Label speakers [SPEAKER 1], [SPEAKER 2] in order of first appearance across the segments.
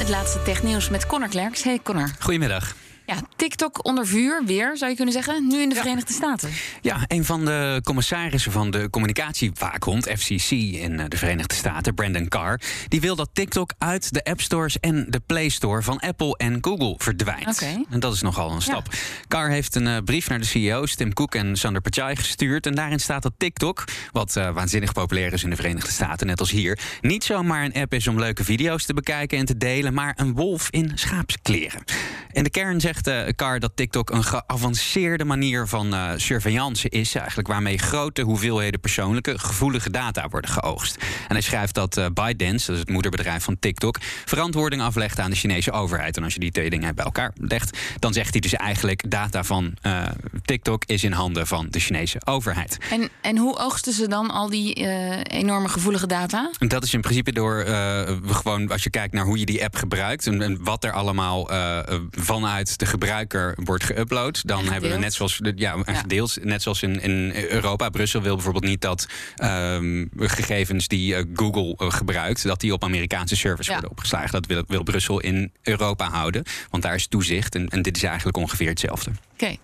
[SPEAKER 1] Het laatste technieuws met Connor Klerks. Hey Connor.
[SPEAKER 2] Goedemiddag.
[SPEAKER 1] Ja, TikTok onder vuur, weer zou je kunnen zeggen. Nu in de Verenigde Staten.
[SPEAKER 2] Ja, een van de commissarissen van de communicatiewaakhond, FCC in eh, de Verenigde Staten, Brandon Carr, die wil dat TikTok uit de App Stores en de Play Store van Apple en Google verdwijnt. En dat is nogal een stap. Carr heeft een eh, brief naar de CEO's Tim Cook en Sander Pichai gestuurd. En daarin staat dat TikTok, wat eh, waanzinnig populair is in de Verenigde Staten, net als hier, niet zomaar een app is om leuke video's te bekijken en te delen, maar een wolf in schaapskleren. In de kern zegt eh Carr dat TikTok een geavanceerde manier van eh, surveillance is, eigenlijk waarmee grote hoeveelheden persoonlijke, gevoelige data worden geoogst. En hij schrijft dat eh, ByteDance, dat is het moederbedrijf van TikTok, verantwoording aflegt aan de Chinese overheid. En als je die twee dingen bij elkaar legt, dan zegt hij dus eigenlijk data van eh, TikTok is in handen van de Chinese overheid.
[SPEAKER 1] En, en hoe oogsten ze dan al die enorme gevoelige data?
[SPEAKER 2] Dat is in principe door gewoon als je kijkt naar hoe je die app gebruikt en, en wat er allemaal vanuit de gebruiker wordt geüpload, dan
[SPEAKER 1] En
[SPEAKER 2] hebben we net zoals ja,
[SPEAKER 1] Ja.
[SPEAKER 2] gedeeld, net zoals in, in Europa. Brussel wil bijvoorbeeld niet dat ehm, gegevens die eh, Google eh, gebruikt, dat die op Amerikaanse servers
[SPEAKER 1] Ja.
[SPEAKER 2] worden opgeslagen. Dat wil, wil Brussel in Europa houden, want daar is toezicht en, en dit is eigenlijk ongeveer hetzelfde.
[SPEAKER 1] Oké.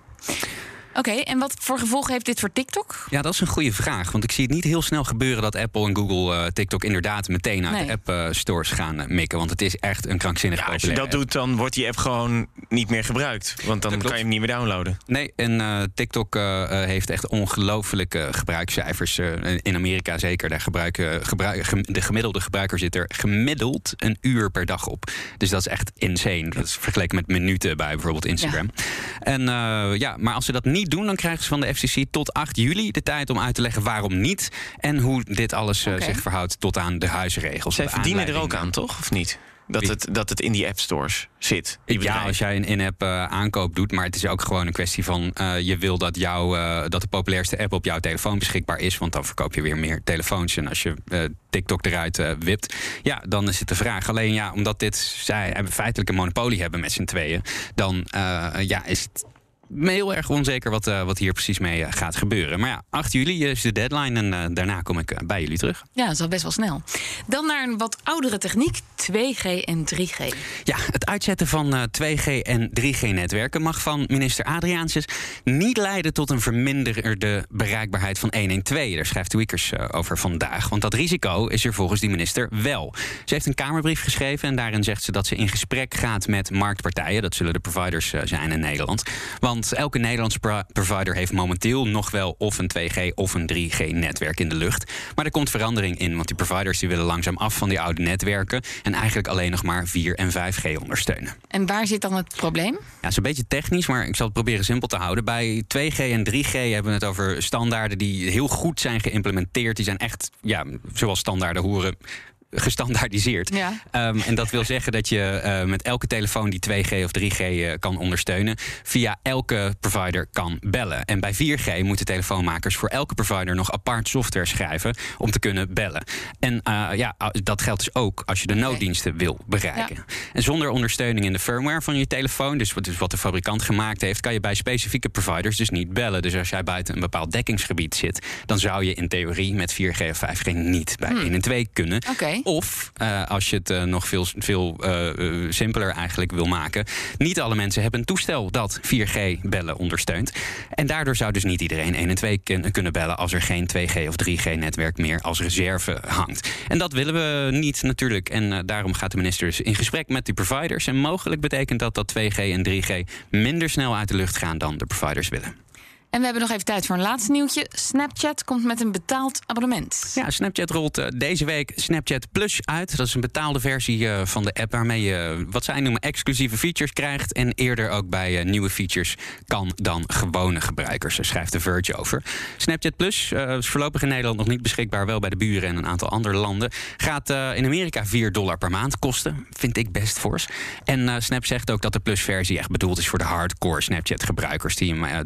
[SPEAKER 1] Oké, en wat voor gevolgen heeft dit voor TikTok?
[SPEAKER 2] Ja, dat is een goede vraag. Want ik zie het niet heel snel gebeuren dat Apple en Google eh, TikTok inderdaad meteen uit
[SPEAKER 1] Nee.
[SPEAKER 2] de app eh, stores gaan eh, mikken. Want het is echt een krankzinnig
[SPEAKER 3] Ja, als je dat
[SPEAKER 2] app.
[SPEAKER 3] doet, dan wordt die app gewoon niet meer gebruikt. Want dan kan je hem niet meer downloaden.
[SPEAKER 2] Nee, en eh, TikTok heeft echt ongelooflijke gebruikscijfers. eh, in Amerika zeker. Daar gebruiken, gebruik, gem- de gemiddelde gebruiker zit er gemiddeld een uur per dag op. Dus dat is echt insane. Dat is vergeleken met minuten bij bijvoorbeeld Instagram. En eh, ja, maar als ze dat niet doen, dan krijgen ze van de FCC tot 8 juli de tijd om uit te leggen waarom niet. En hoe dit alles eh, zich verhoudt tot aan de huisregels.
[SPEAKER 3] Zij
[SPEAKER 2] De
[SPEAKER 3] verdienen er ook aan, toch? Of niet? Dat het, dat het in die app stores zit. Die
[SPEAKER 2] Ja, als jij een in-app eh, aankoop doet, maar het is ook gewoon een kwestie van eh, je wil dat, jou, eh, dat de populairste app op jouw telefoon beschikbaar is, want dan verkoop je weer meer telefoons. En als je TikTok eruit wipt, ja, dan is het de vraag. Alleen ja, omdat dit zij hebben feitelijk een monopolie hebben met z'n tweeën, dan ja, is het heel erg onzeker wat, eh, wat hier precies mee eh, gaat gebeuren. Maar ja, 8 juli is de deadline en eh, daarna kom ik bij jullie terug.
[SPEAKER 1] Ja, dat is al best wel snel. Dan naar een wat oudere techniek, 2G en 3G.
[SPEAKER 2] Ja, het uitzetten van eh, 2G en 3G-netwerken mag van minister Adriaansens niet leiden tot een verminderde bereikbaarheid van 112. Daar schrijft Tweakers eh, over vandaag. Want dat risico is er volgens die minister wel. Ze heeft een Kamerbrief geschreven en daarin zegt ze dat ze in gesprek gaat met marktpartijen. Dat zullen de providers zijn in Nederland. Want elke Nederlandse pro- provider heeft momenteel nog wel of een 2G of een 3G-netwerk in de lucht. Maar er komt verandering in, want die providers die willen langzaam af van die oude netwerken en eigenlijk alleen nog maar 4 en 5G ondersteunen.
[SPEAKER 1] En waar zit dan het probleem?
[SPEAKER 2] Ja, het is een beetje technisch, maar ik zal het proberen simpel te houden. Bij 2G en 3G hebben we het over standaarden die heel goed zijn geïmplementeerd. Die zijn echt, ja, zoals standaarden horen, gestandaardiseerd.
[SPEAKER 1] Ja.
[SPEAKER 2] Ehm, en dat wil zeggen dat je eh, met elke telefoon die 2G of 3G eh, kan ondersteunen, via elke provider kan bellen. En bij 4G moeten telefoonmakers voor elke provider nog apart software schrijven om te kunnen bellen. En eh, ja, dat geldt dus ook als je de nooddiensten wil bereiken. En zonder ondersteuning in de firmware van je telefoon, dus wat, dus wat de fabrikant gemaakt heeft, kan je bij specifieke providers dus niet bellen. Dus als jij buiten een bepaald dekkingsgebied zit, dan zou je in theorie met 4G of 5G niet bij 1 en 2 kunnen.
[SPEAKER 1] Oké.
[SPEAKER 2] Of eh, als je het eh, nog veel, veel eh, simpeler eigenlijk wil maken. Niet alle mensen hebben een toestel dat 4G bellen ondersteunt. En daardoor zou dus niet iedereen 1 en 2 kun- kunnen bellen als er geen 2G of 3G netwerk meer als reserve hangt. En dat willen we niet natuurlijk. En daarom gaat de minister dus in gesprek met die providers. En mogelijk betekent dat dat 2G en 3G minder snel uit de lucht gaan dan de providers willen.
[SPEAKER 1] En we hebben nog even tijd voor een laatste nieuwtje. Snapchat komt met een betaald abonnement.
[SPEAKER 2] Ja, Snapchat rolt eh, deze week Snapchat Plus uit. Dat is een betaalde versie eh, van de app waarmee je wat zij noemen exclusieve features krijgt. En eerder ook bij eh, nieuwe features kan dan gewone gebruikers. Daar schrijft de Verge over. Snapchat Plus eh, is voorlopig in Nederland nog niet beschikbaar. Wel bij de buren en een aantal andere landen. Gaat eh, in Amerika 4 dollar per maand kosten. Vind ik best fors. En eh, Snap zegt ook dat de Plus-versie echt bedoeld is voor de hardcore Snapchat-gebruikers. Die, hem, eh,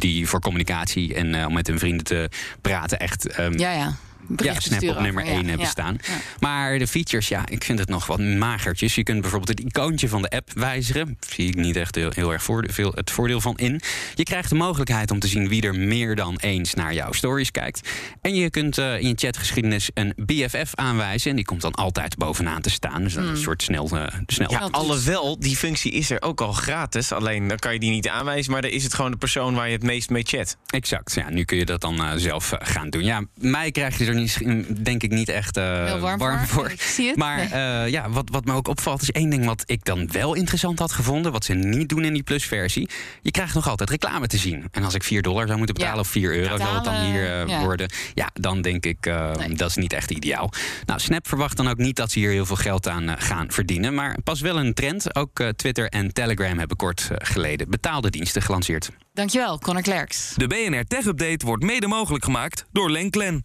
[SPEAKER 2] die voor communicatie en eh, om met hun vrienden te praten echt ehm,
[SPEAKER 1] Ja, ja.
[SPEAKER 2] Ja, Snap op nummer
[SPEAKER 1] over,
[SPEAKER 2] 1
[SPEAKER 1] ja,
[SPEAKER 2] hebben
[SPEAKER 1] ja,
[SPEAKER 2] staan. Maar de features, ja, ik vind het nog wat magertjes. Je kunt bijvoorbeeld het icoontje van de app wijzigen. Zie ik niet echt heel, heel erg voorde- veel, het voordeel van in. Je krijgt de mogelijkheid om te zien wie er meer dan eens naar jouw stories kijkt. En je kunt eh, in je chatgeschiedenis een BFF aanwijzen. En die komt dan altijd bovenaan te staan. Dus
[SPEAKER 1] Hmm.
[SPEAKER 2] een soort snel, eh, snel
[SPEAKER 3] Ja,
[SPEAKER 1] dus-
[SPEAKER 3] alhoewel, die functie is er ook al gratis. Alleen dan kan je die niet aanwijzen, maar dan is het gewoon de persoon waar je het meest mee chat.
[SPEAKER 2] Exact, ja, nu kun je dat dan eh, zelf gaan doen. Ja, mij krijg je er niet, denk ik niet echt eh,
[SPEAKER 1] warm voor. Ik zie het.
[SPEAKER 2] Maar eh, ja, wat, wat me ook opvalt is één ding wat ik dan wel interessant had gevonden. Wat ze niet doen in die plusversie. Je krijgt nog altijd reclame te zien. En als ik 4 dollar zou moeten betalen
[SPEAKER 1] Ja.
[SPEAKER 2] of 4 euro zal het dan hier eh,
[SPEAKER 1] ja.
[SPEAKER 2] worden. Ja, dan denk ik eh,
[SPEAKER 1] Nee.
[SPEAKER 2] dat is niet echt ideaal. Nou, Snap verwacht dan ook niet dat ze hier heel veel geld aan gaan verdienen. Maar pas wel een trend. Ook Twitter en Telegram hebben kort geleden betaalde diensten gelanceerd.
[SPEAKER 1] Dankjewel, Connor Klerks.
[SPEAKER 4] De BNR Tech Update wordt mede mogelijk gemaakt door Lenklen.